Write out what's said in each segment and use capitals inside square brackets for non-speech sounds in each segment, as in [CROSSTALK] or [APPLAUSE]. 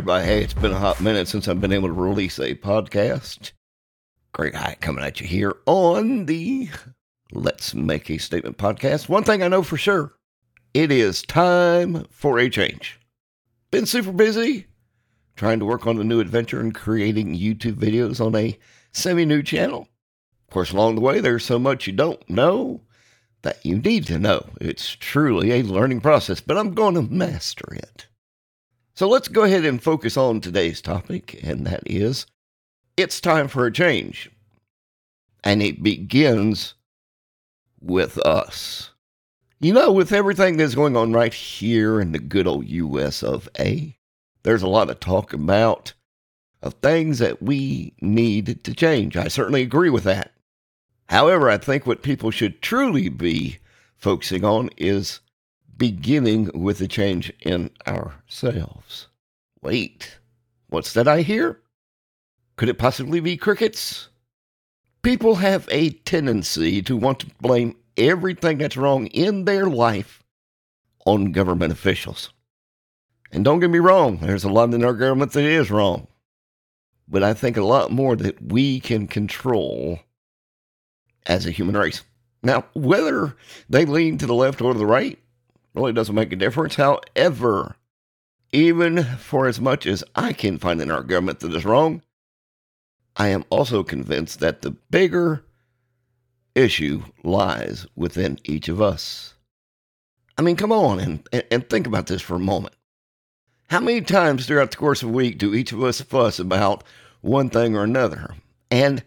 everybody. Hey, it's been a hot minute since I've been able to release a podcast. Great Hyatt coming at you here on the Let's Make a Statement podcast. One thing I know for sure it is time for a change. Been super busy trying to work on a new adventure and creating YouTube videos on a semi new channel. Of course, along the way, there's so much you don't know that you need to know. It's truly a learning process, but I'm going to master it. So let's go ahead and focus on today's topic, and that is it's time for a change. And it begins with us. You know, with everything that's going on right here in the good old US of A, there's a lot of talk about of things that we need to change. I certainly agree with that. However, I think what people should truly be focusing on is beginning with a change in ourselves. Wait, what's that I hear? Could it possibly be crickets? People have a tendency to want to blame everything that's wrong in their life on government officials. And don't get me wrong, there's a lot in our government that is wrong. But I think a lot more that we can control as a human race. Now, whether they lean to the left or to the right, really doesn't make a difference. However, even for as much as I can find in our government that is wrong, I am also convinced that the bigger issue lies within each of us. I mean, come on and, and think about this for a moment. How many times throughout the course of a week do each of us fuss about one thing or another? And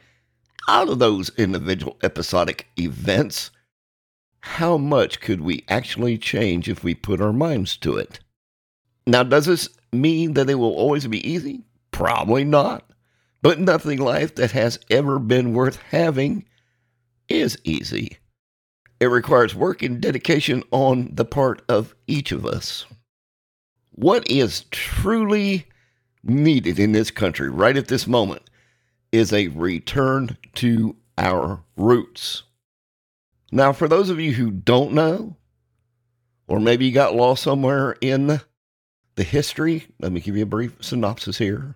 out of those individual episodic events, how much could we actually change if we put our minds to it? Now, does this mean that it will always be easy? Probably not. But nothing life that has ever been worth having is easy. It requires work and dedication on the part of each of us. What is truly needed in this country right at this moment is a return to our roots. Now, for those of you who don't know, or maybe you got lost somewhere in the history, let me give you a brief synopsis here.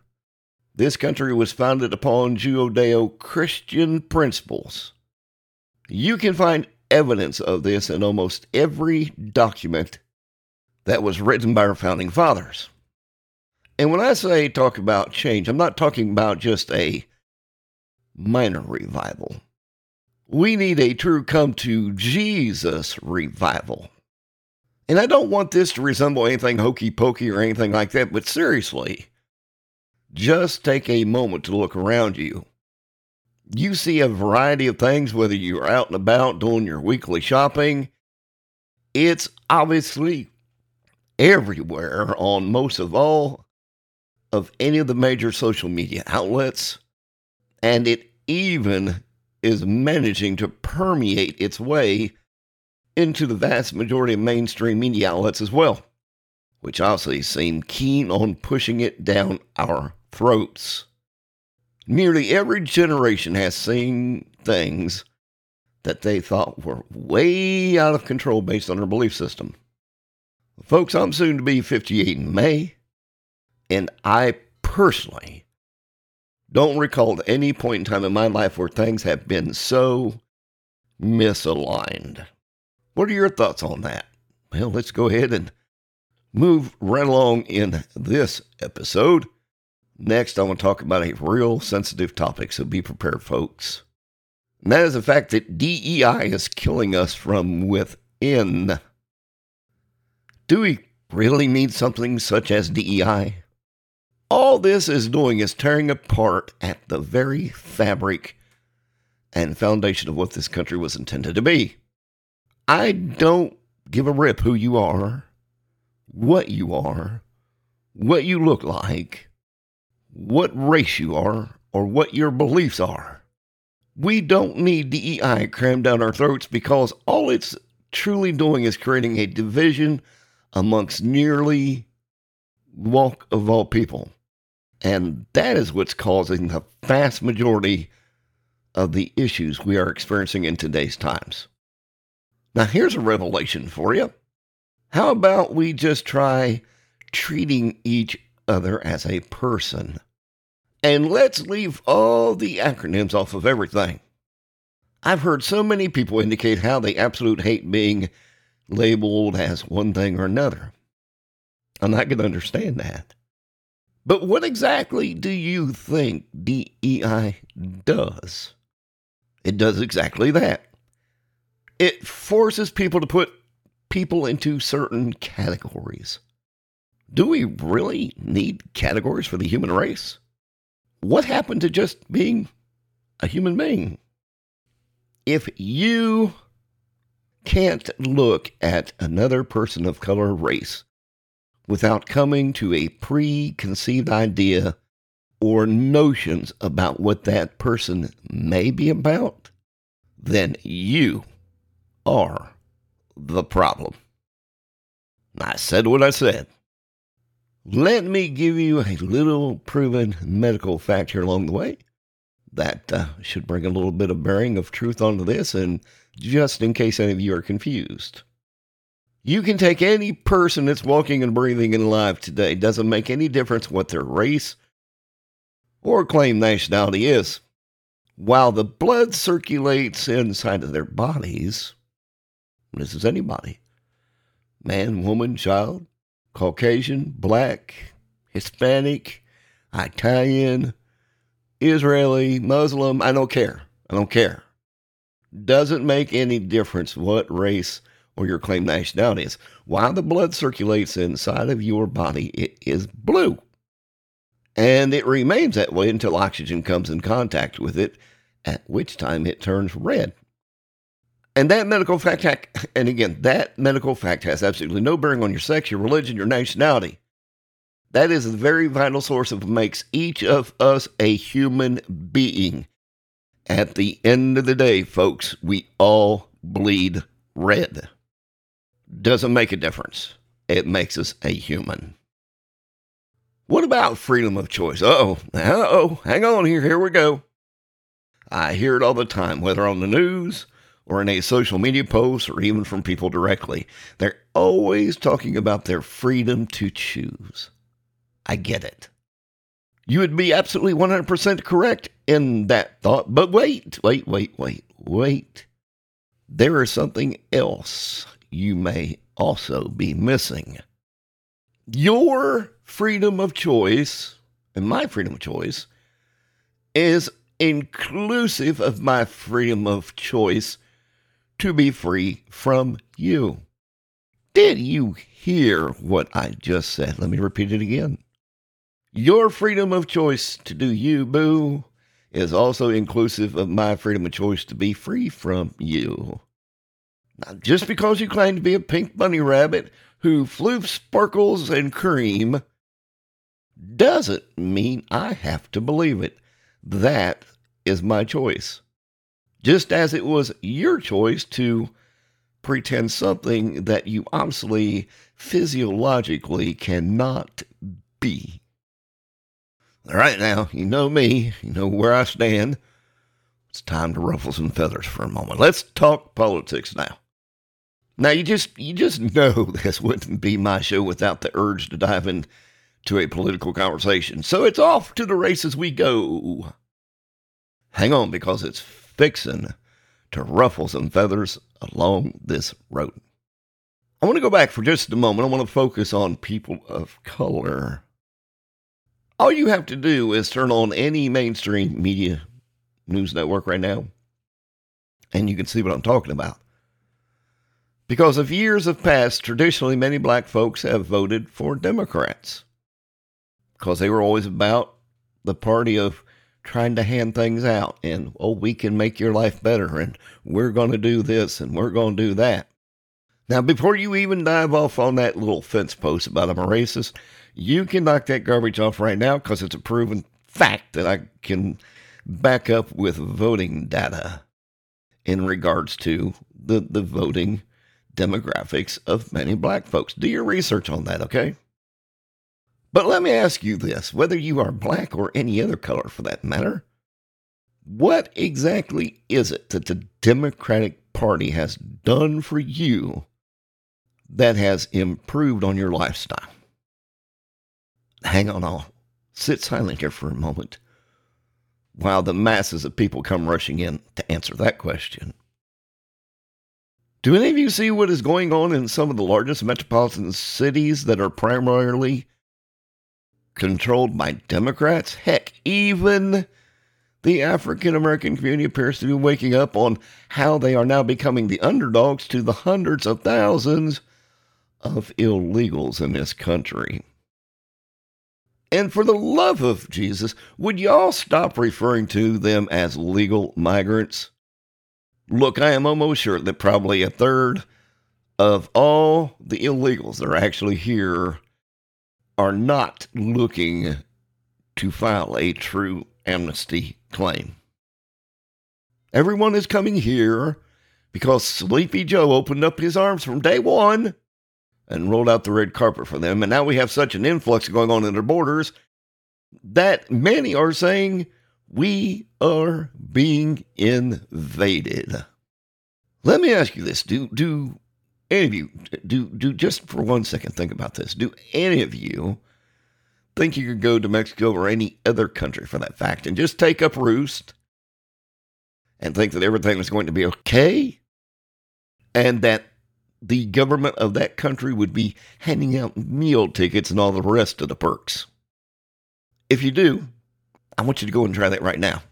This country was founded upon Judeo Christian principles. You can find evidence of this in almost every document that was written by our founding fathers. And when I say talk about change, I'm not talking about just a minor revival. We need a true come to Jesus revival. And I don't want this to resemble anything hokey pokey or anything like that, but seriously, just take a moment to look around you. You see a variety of things, whether you're out and about doing your weekly shopping. It's obviously everywhere on most of all of any of the major social media outlets. And it even is managing to permeate its way into the vast majority of mainstream media outlets as well, which obviously seem keen on pushing it down our throats. Nearly every generation has seen things that they thought were way out of control based on their belief system. Folks, I'm soon to be 58 in May, and I personally don't recall any point in time in my life where things have been so misaligned. What are your thoughts on that? Well, let's go ahead and move right along in this episode. Next, I want to talk about a real sensitive topic, so be prepared, folks. And that is the fact that DEI is killing us from within. Do we really need something such as DEI? All this is doing is tearing apart at the very fabric and foundation of what this country was intended to be. I don't give a rip who you are, what you are, what you look like, what race you are, or what your beliefs are. We don't need DEI crammed down our throats because all it's truly doing is creating a division amongst nearly walk of all people. And that is what's causing the vast majority of the issues we are experiencing in today's times. Now, here's a revelation for you. How about we just try treating each other as a person. And let's leave all the acronyms off of everything. I've heard so many people indicate how they absolutely hate being labeled as one thing or another. And I can understand that. But what exactly do you think DEI does? It does exactly that. It forces people to put people into certain categories. Do we really need categories for the human race? What happened to just being a human being? If you can't look at another person of color or race without coming to a preconceived idea or notions about what that person may be about, then you are the problem. I said what I said. Let me give you a little proven medical fact here along the way that uh, should bring a little bit of bearing of truth onto this, and just in case any of you are confused. You can take any person that's walking and breathing and alive today, doesn't make any difference what their race or claim nationality is. While the blood circulates inside of their bodies, this is anybody man, woman, child, Caucasian, black, Hispanic, Italian, Israeli, Muslim, I don't care. I don't care. Doesn't make any difference what race or your claimed nationality is. While the blood circulates inside of your body, it is blue. And it remains that way until oxygen comes in contact with it, at which time it turns red. And that medical fact, and again, that medical fact has absolutely no bearing on your sex, your religion, your nationality. That is the very vital source of what makes each of us a human being. At the end of the day, folks, we all bleed red. Doesn't make a difference. It makes us a human. What about freedom of choice? oh, uh oh, hang on here, here we go. I hear it all the time, whether on the news or in a social media post or even from people directly. They're always talking about their freedom to choose. I get it. You would be absolutely 100% correct in that thought. But wait, wait, wait, wait, wait. There is something else you may also be missing. Your freedom of choice and my freedom of choice is inclusive of my freedom of choice to be free from you. Did you hear what I just said? Let me repeat it again. Your freedom of choice to do you, boo, is also inclusive of my freedom of choice to be free from you. Now, just because you claim to be a pink bunny rabbit who flew sparkles and cream doesn't mean I have to believe it. That is my choice just as it was your choice to pretend something that you obviously physiologically cannot be. All right, now, you know me, you know where I stand. It's time to ruffle some feathers for a moment. Let's talk politics now. Now, you just you just know [LAUGHS] this wouldn't be my show without the urge to dive into a political conversation. So it's off to the races we go. Hang on, because it's fixing to ruffle some feathers along this road. I want to go back for just a moment. I want to focus on people of color. All you have to do is turn on any mainstream media news network right now, and you can see what I'm talking about. Because if years have passed, traditionally many black folks have voted for Democrats because they were always about the party of trying to hand things out and, oh, we can make your life better and we're going to do this and we're going to do that. Now, before you even dive off on that little fence post about I'm a racist, you can knock that garbage off right now because it's a proven fact that I can back up with voting data in regards to the, the voting demographics of many black folks. Do your research on that, okay? But let me ask you this whether you are black or any other color for that matter, what exactly is it that the Democratic Party has done for you that has improved on your lifestyle? hang on, I'll sit silent here for a moment while the masses of people come rushing in to answer that question. Do any of you see what is going on in some of the largest metropolitan cities that are primarily controlled by Democrats? Heck, even the African American community appears to be waking up on how they are now becoming the underdogs to the hundreds of thousands of illegals in this country. And for the love of Jesus, would y'all stop referring to them as legal migrants? Look, I am almost sure that probably a third of all the illegals that are actually here are not looking to file a true amnesty claim. Everyone is coming here because Sleepy Joe opened up his arms from day one and rolled out the red carpet for them. And now we have such an influx going on in their borders that many are saying we are being invaded. Let me ask you this: Do do any of you do do just for one second think about this? Do any of you think you could go to Mexico or any other country for that fact and just take up roost and think that everything is going to be okay and that the government of that country would be handing out meal tickets and all the rest of the perks. If you do, I want you to go and try that right now.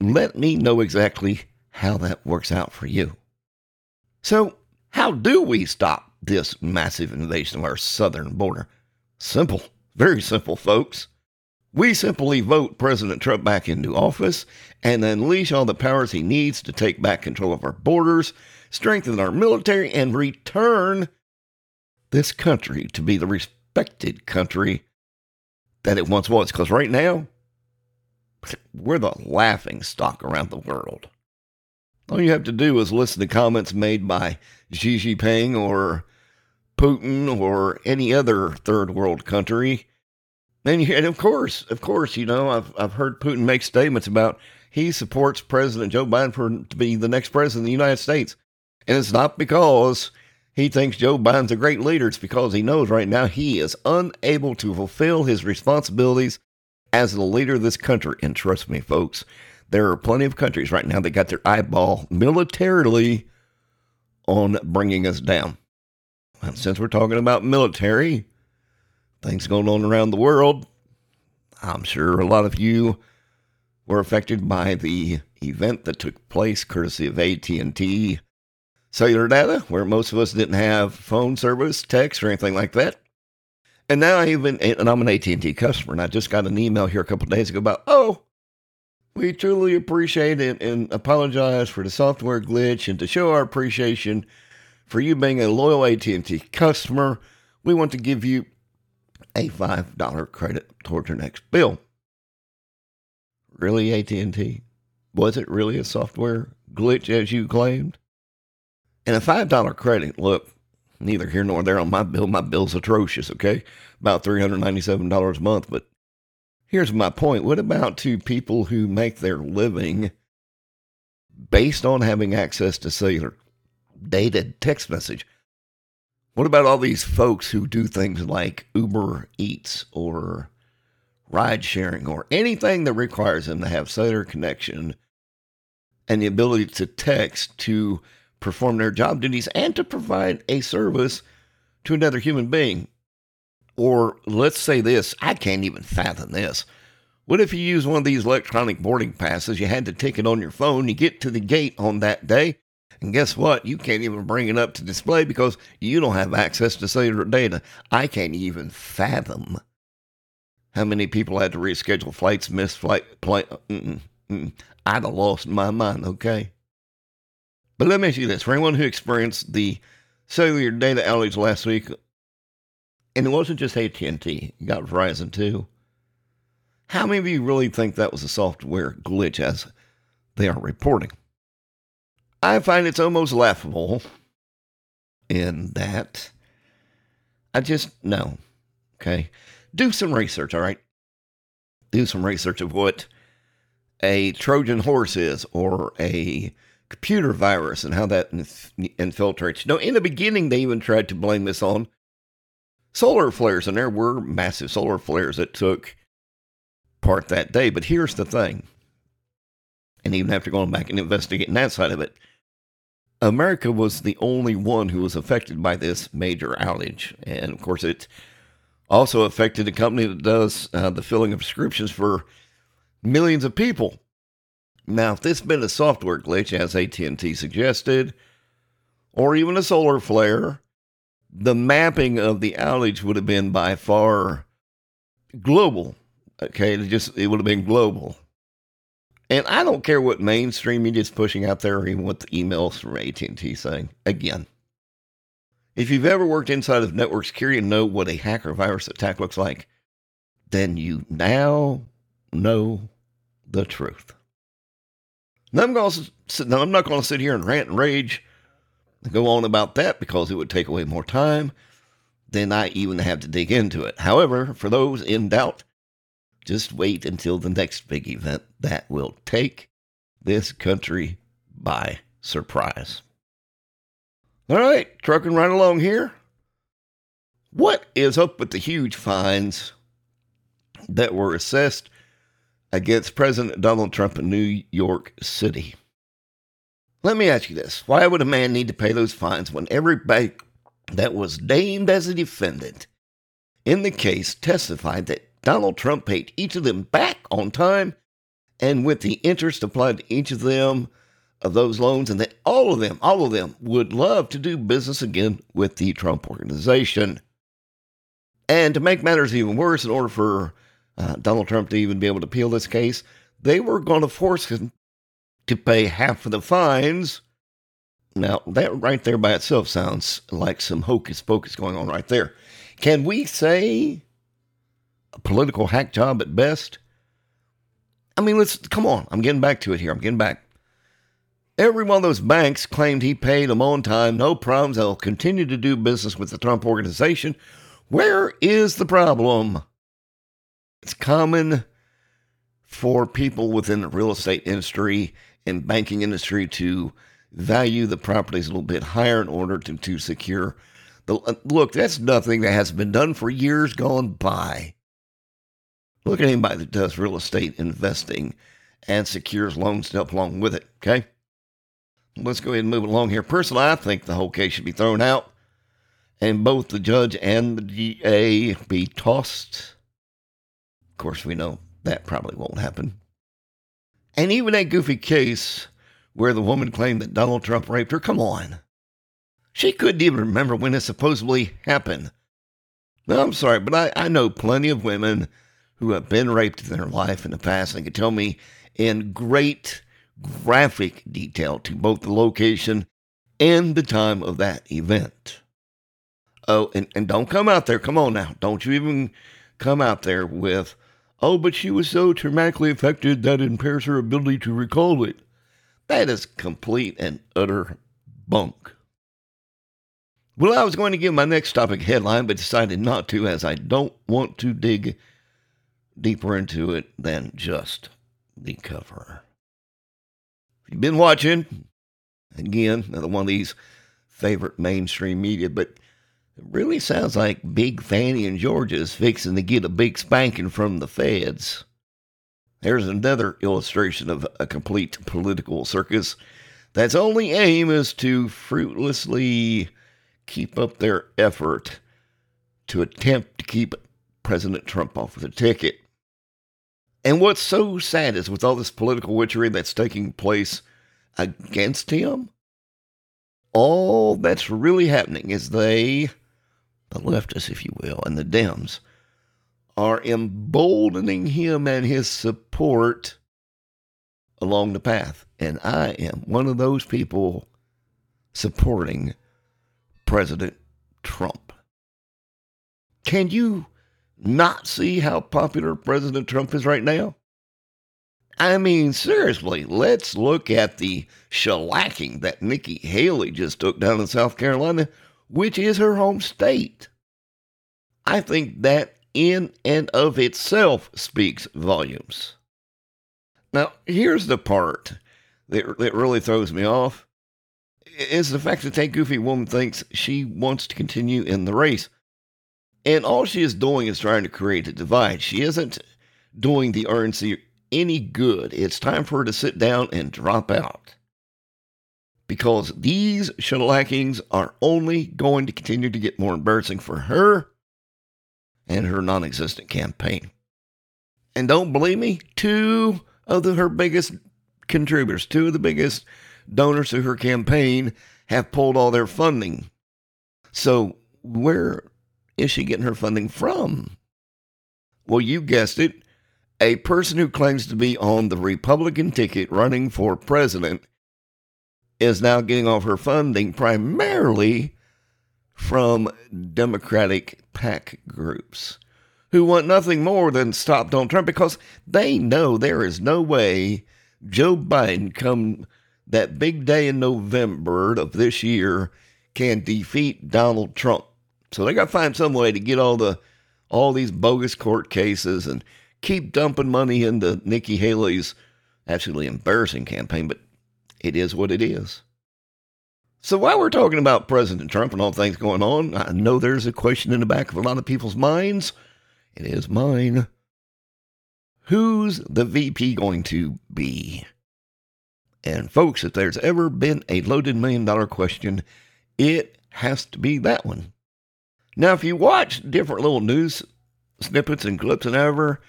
Let me know exactly how that works out for you. So, how do we stop this massive invasion of our southern border? Simple, very simple, folks. We simply vote President Trump back into office and unleash all the powers he needs to take back control of our borders strengthen our military, and return this country to be the respected country that it once was. Because right now, [LAUGHS] we're the laughing stock around the world. All you have to do is listen to comments made by Xi Jinping or Putin or any other third world country. And, and of course, of course, you know, I've, I've heard Putin make statements about he supports President Joe Biden for to be the next president of the United States. And it's not because he thinks Joe Biden's a great leader. It's because he knows right now he is unable to fulfill his responsibilities as the leader of this country. And trust me, folks, there are plenty of countries right now that got their eyeball militarily on bringing us down. And since we're talking about military, things going on around the world, I'm sure a lot of you were affected by the event that took place courtesy of AT&T cellular data where most of us didn't have phone service, text, or anything like that. And now I even, and I'm an AT&T customer, and I just got an email here a couple days ago about, oh, we truly appreciate it and apologize for the software glitch, and to show our appreciation for you being a loyal AT&T customer, we want to give you a $5 credit towards your next bill. Really, AT&T? Was it really a software glitch as you claimed? And a $5 credit, look, neither here nor there on my bill. My bill's atrocious, okay? About $397 a month. But here's my point. What about to people who make their living based on having access to cellular data text message? What about all these folks who do things like Uber Eats or ride sharing or anything that requires them to have cellular connection and the ability to text to perform their job duties and to provide a service to another human being. Or let's say this I can't even fathom this. What if you use one of these electronic boarding passes? You had the ticket on your phone, you get to the gate on that day, and guess what? You can't even bring it up to display because you don't have access to cellular data. I can't even fathom how many people had to reschedule flights, miss flight. I'd have lost my mind, okay? But let me ask you this for anyone who experienced the cellular data outage last week, and it wasn't just AT&T, you got Verizon too. How many of you really think that was a software glitch as they are reporting? I find it's almost laughable in that I just know. Okay. Do some research, all right? Do some research of what a Trojan horse is or a computer virus and how that infiltrates. You know, in the beginning, they even tried to blame this on solar flares, and there were massive solar flares that took part that day. But here's the thing, and even after going back and investigating that side of it, America was the only one who was affected by this major outage. And of course, it also affected a company that does uh, the filling of prescriptions for millions of people. Now, if this had been a software glitch, as AT&T suggested, or even a solar flare, the mapping of the outage would have been by far global. Okay, it just it would have been global. And I don't care what mainstream media is pushing out there, or even what the emails from AT&T saying. Again, if you've ever worked inside of network security and know what a hacker virus attack looks like, then you now know the truth. Now I'm, going to sit, now I'm not going to sit here and rant and rage and go on about that because it would take away more time than I even have to dig into it. However, for those in doubt, just wait until the next big event that will take this country by surprise. All right, trucking right along here. What is up with the huge fines that were assessed against President Donald Trump in New York City. Let me ask you this why would a man need to pay those fines when every bank that was named as a defendant in the case testified that Donald Trump paid each of them back on time and with the interest applied to each of them of those loans, and that all of them, all of them would love to do business again with the Trump organization. And to make matters even worse, in order for uh, Donald Trump to even be able to appeal this case, they were going to force him to pay half of the fines. Now, that right there by itself sounds like some hocus pocus going on right there. Can we say a political hack job at best? I mean, let's come on. I'm getting back to it here. I'm getting back. Every one of those banks claimed he paid them on time, no problems. They'll continue to do business with the Trump organization. Where is the problem? It's common for people within the real estate industry and banking industry to value the properties a little bit higher in order to, to secure the uh, look. That's nothing that has been done for years gone by. Look at anybody that does real estate investing and secures loans to help along with it. Okay, let's go ahead and move along here. Personally, I think the whole case should be thrown out, and both the judge and the DA be tossed course, we know that probably won't happen. And even that goofy case where the woman claimed that Donald Trump raped her, come on. She couldn't even remember when it supposedly happened. No, I'm sorry, but I, I know plenty of women who have been raped in their life in the past and can tell me in great graphic detail to both the location and the time of that event. Oh, and, and don't come out there. Come on now. Don't you even come out there with, oh, but she was so traumatically affected that it impairs her ability to recall it. That is complete and utter bunk. Well, I was going to give my next topic headline, but decided not to, as I don't want to dig deeper into it than just the cover. If you've been watching, again, another one of these favorite mainstream media, but it really sounds like Big Fani and Georgia's fixing to get a big spanking from the feds. There's another illustration of a complete political circus that's only aim is to fruitlessly keep up their effort to attempt to keep President Trump off the ticket. And what's so sad is with all this political witchery that's taking place against him, all that's really happening is they the leftists, if you will, and the Dems are emboldening him and his support along the path. And I am one of those people supporting President Trump. Can you not see how popular President Trump is right now? I mean, seriously, let's look at the shellacking that Nikki Haley just took down in South Carolina which is her home state. I think that in and of itself speaks volumes. Now, here's the part that, that really throws me off is the fact that that goofy woman thinks she wants to continue in the race. And all she is doing is trying to create a divide. She isn't doing the RNC any good. It's time for her to sit down and drop out. Because these shellackings are only going to continue to get more embarrassing for her and her non existent campaign. And don't believe me, two of the, her biggest contributors, two of the biggest donors to her campaign, have pulled all their funding. So, where is she getting her funding from? Well, you guessed it. A person who claims to be on the Republican ticket running for president is now getting all her funding primarily from Democratic PAC groups who want nothing more than stop Donald Trump because they know there is no way Joe Biden, come that big day in November of this year, can defeat Donald Trump. So they got to find some way to get all the all these bogus court cases and keep dumping money into Nikki Haley's absolutely embarrassing campaign, but it is what it is. So while we're talking about President Trump and all things going on, I know there's a question in the back of a lot of people's minds. It is mine. Who's the VP going to be? And folks, if there's ever been a loaded million dollar question, it has to be that one. Now, if you watch different little news snippets and clips and ever,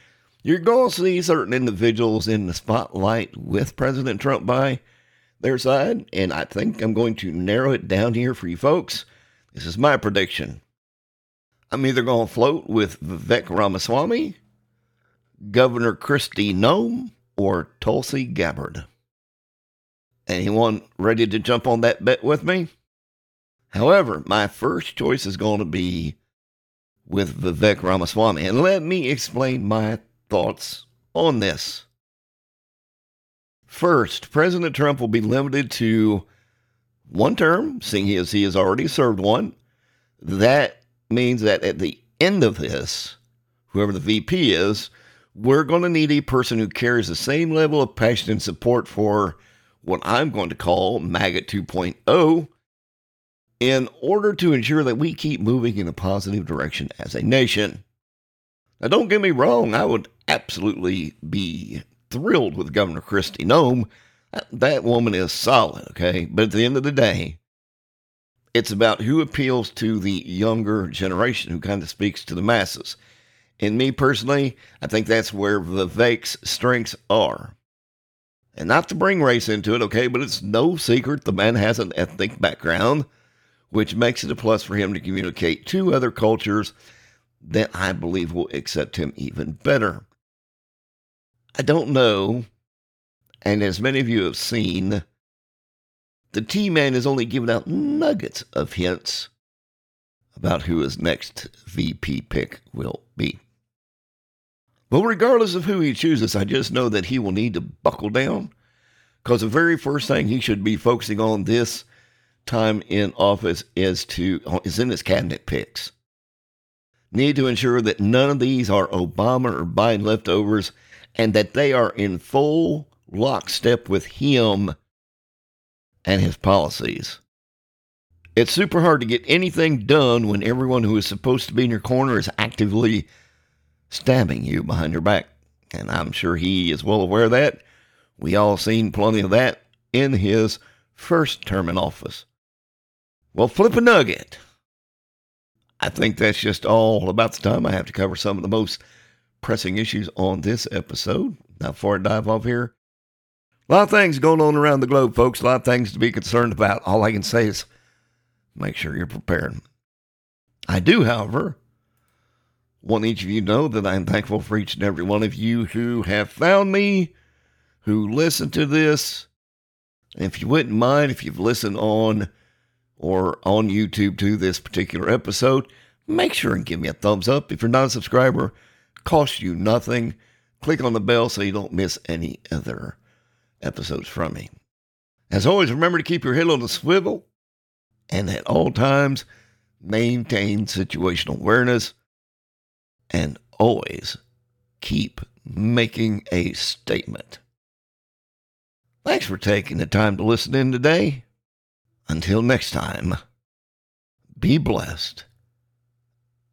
you're going to see certain individuals in the spotlight with President Trump by their side, and I think I'm going to narrow it down here for you folks. This is my prediction. I'm either going to float with Vivek Ramaswamy, Governor Kristi Noem, or Tulsi Gabbard. Anyone ready to jump on that bet with me? However, my first choice is going to be with Vivek Ramaswamy, and let me explain my thoughts on this. First, President Trump will be limited to one term, seeing as he has already served one. That means that at the end of this, whoever the VP is, we're going to need a person who carries the same level of passion and support for what I'm going to call MAGA 2.0 in order to ensure that we keep moving in a positive direction as a nation. Now, don't get me wrong, I would absolutely be thrilled with Governor Kristi Noem. That woman is solid, okay? But at the end of the day, it's about who appeals to the younger generation, who kind of speaks to the masses. And me personally, I think that's where Vivek's strengths are. And not to bring race into it, okay, but it's no secret the man has an ethnic background, which makes it a plus for him to communicate to other cultures that I believe will accept him even better. I don't know, and as many of you have seen, the T Man is only giving out nuggets of hints about who his next VP pick will be. But regardless of who he chooses, I just know that he will need to buckle down because the very first thing he should be focusing on this time in office is to is in his cabinet picks. Need to ensure that none of these are Obama or Biden leftovers and that they are in full lockstep with him and his policies. It's super hard to get anything done when everyone who is supposed to be in your corner is actively stabbing you behind your back. And I'm sure he is well aware of that. We all seen plenty of that in his first term in office. Well, flip a nugget. I think that's just all about the time I have to cover some of the most pressing issues on this episode. Now, before I dive off here, a lot of things going on around the globe, folks. A lot of things to be concerned about. All I can say is make sure you're prepared. I do, however, want each of you to know that I'm thankful for each and every one of you who have found me, who listen to this. if you wouldn't mind, if you've listened on or on YouTube to this particular episode, make sure and give me a thumbs up. If you're not a subscriber, costs you nothing. Click on the bell so you don't miss any other episodes from me. As always, remember to keep your head on the swivel and at all times maintain situational awareness and always keep making a statement. Thanks for taking the time to listen in today. Until next time, be blessed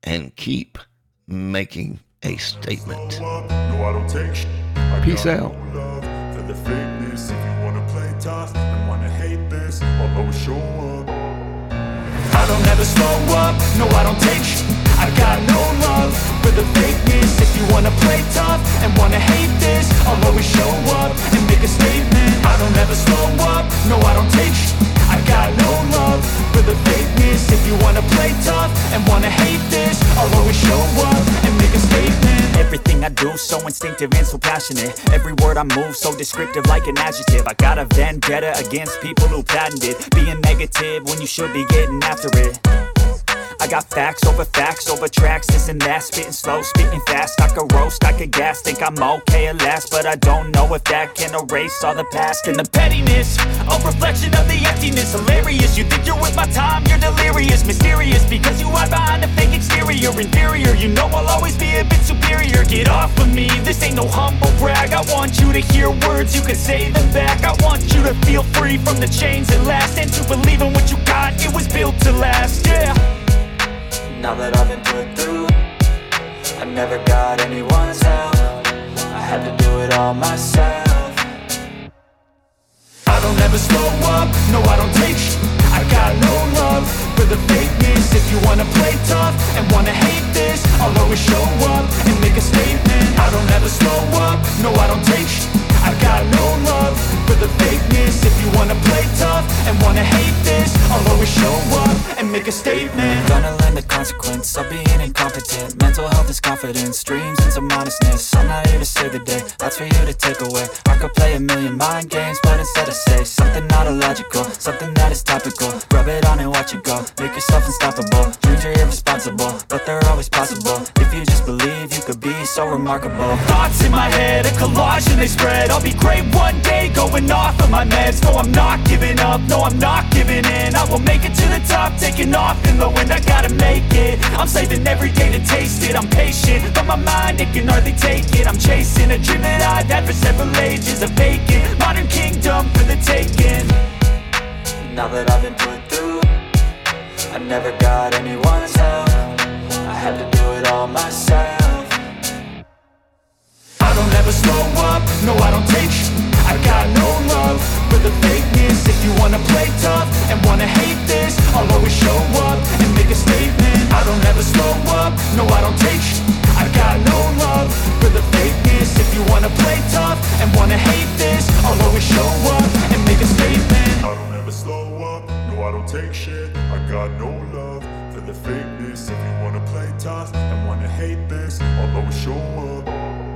and keep making a statement. No, I don't take sh- I Peace out. no love for the fakeness. If you wanna play tough and wanna hate this, I'll always show up. I don't ever slow up, no I don't take sh- I got no love for the fakeness If you wanna play tough and wanna hate this I'll always show up and make a statement I don't ever slow up, no I don't take sh- I got no love for the fakeness If you wanna play tough do. So instinctive and so passionate. Every word I move so descriptive like an adjective. I got a vendetta against people who patented Being negative when you should be getting after it I got facts over facts over tracks, this and that. Spitting slow, spitting fast, I could roast, I could gas Think I'm okay at last, but I don't know if that can erase all the past. And the pettiness A reflection of the emptiness. Hilarious, you think you're worth my time You're delirious, mysterious Because you hide behind a fake exterior. Inferior, you know I'll always be a bit superior. Get off of me, this ain't no humble brag. I want you to hear words, you can say them back. I want you to feel free from the chains that last. And to believe in what you got, it was built to last, yeah Now that I've been put through I never got anyone's help. I had to do it all myself. I don't ever slow up, no I don't take I got no love for the fakeness. If you wanna play tough and wanna hate this I'll always show up and make a statement. I don't ever slow up, no I don't take I got no love for the fakeness. If you wanna play tough and wanna hate this I'll always show up and make a statement. Gonna learn the consequence of being incompetent. Mental health is confidence, dreams and some honestness I'm not here to save the day, that's for you to take away. I could play a million mind games, but instead I say Something not illogical, something that is topical. Rub it on and watch it go, make yourself unstoppable. Dreams are irresponsible, but they're always possible. If you just believe, you could be so remarkable. Thoughts in my head, a collage and they spread I'll be great one day, going off of my meds. No, I'm not giving up, no, I'm not giving in. I will make it to the top, taking off in the wind. I gotta make it, I'm saving every day to taste it. I'm patient, but my mind, it can hardly take it. I'm chasing a dream that I've had for several ages A vacant, modern kingdom for the taking. Now that I've been put through I never got anyone's help. I had to do it all myself I don't ever slow up, no I don't take sh- I got no love for the fakeness. If you wanna play tough and wanna hate this I'll always show up and make a statement. I don't ever slow up, no I don't take sh- I got no love for the fakeness. If you wanna play tough and wanna hate this I'll always show up and make a statement. I don't ever slow up, no, I don't take shit. I got no love for the fakeness. If you wanna play tough and wanna hate this, I'll always show up.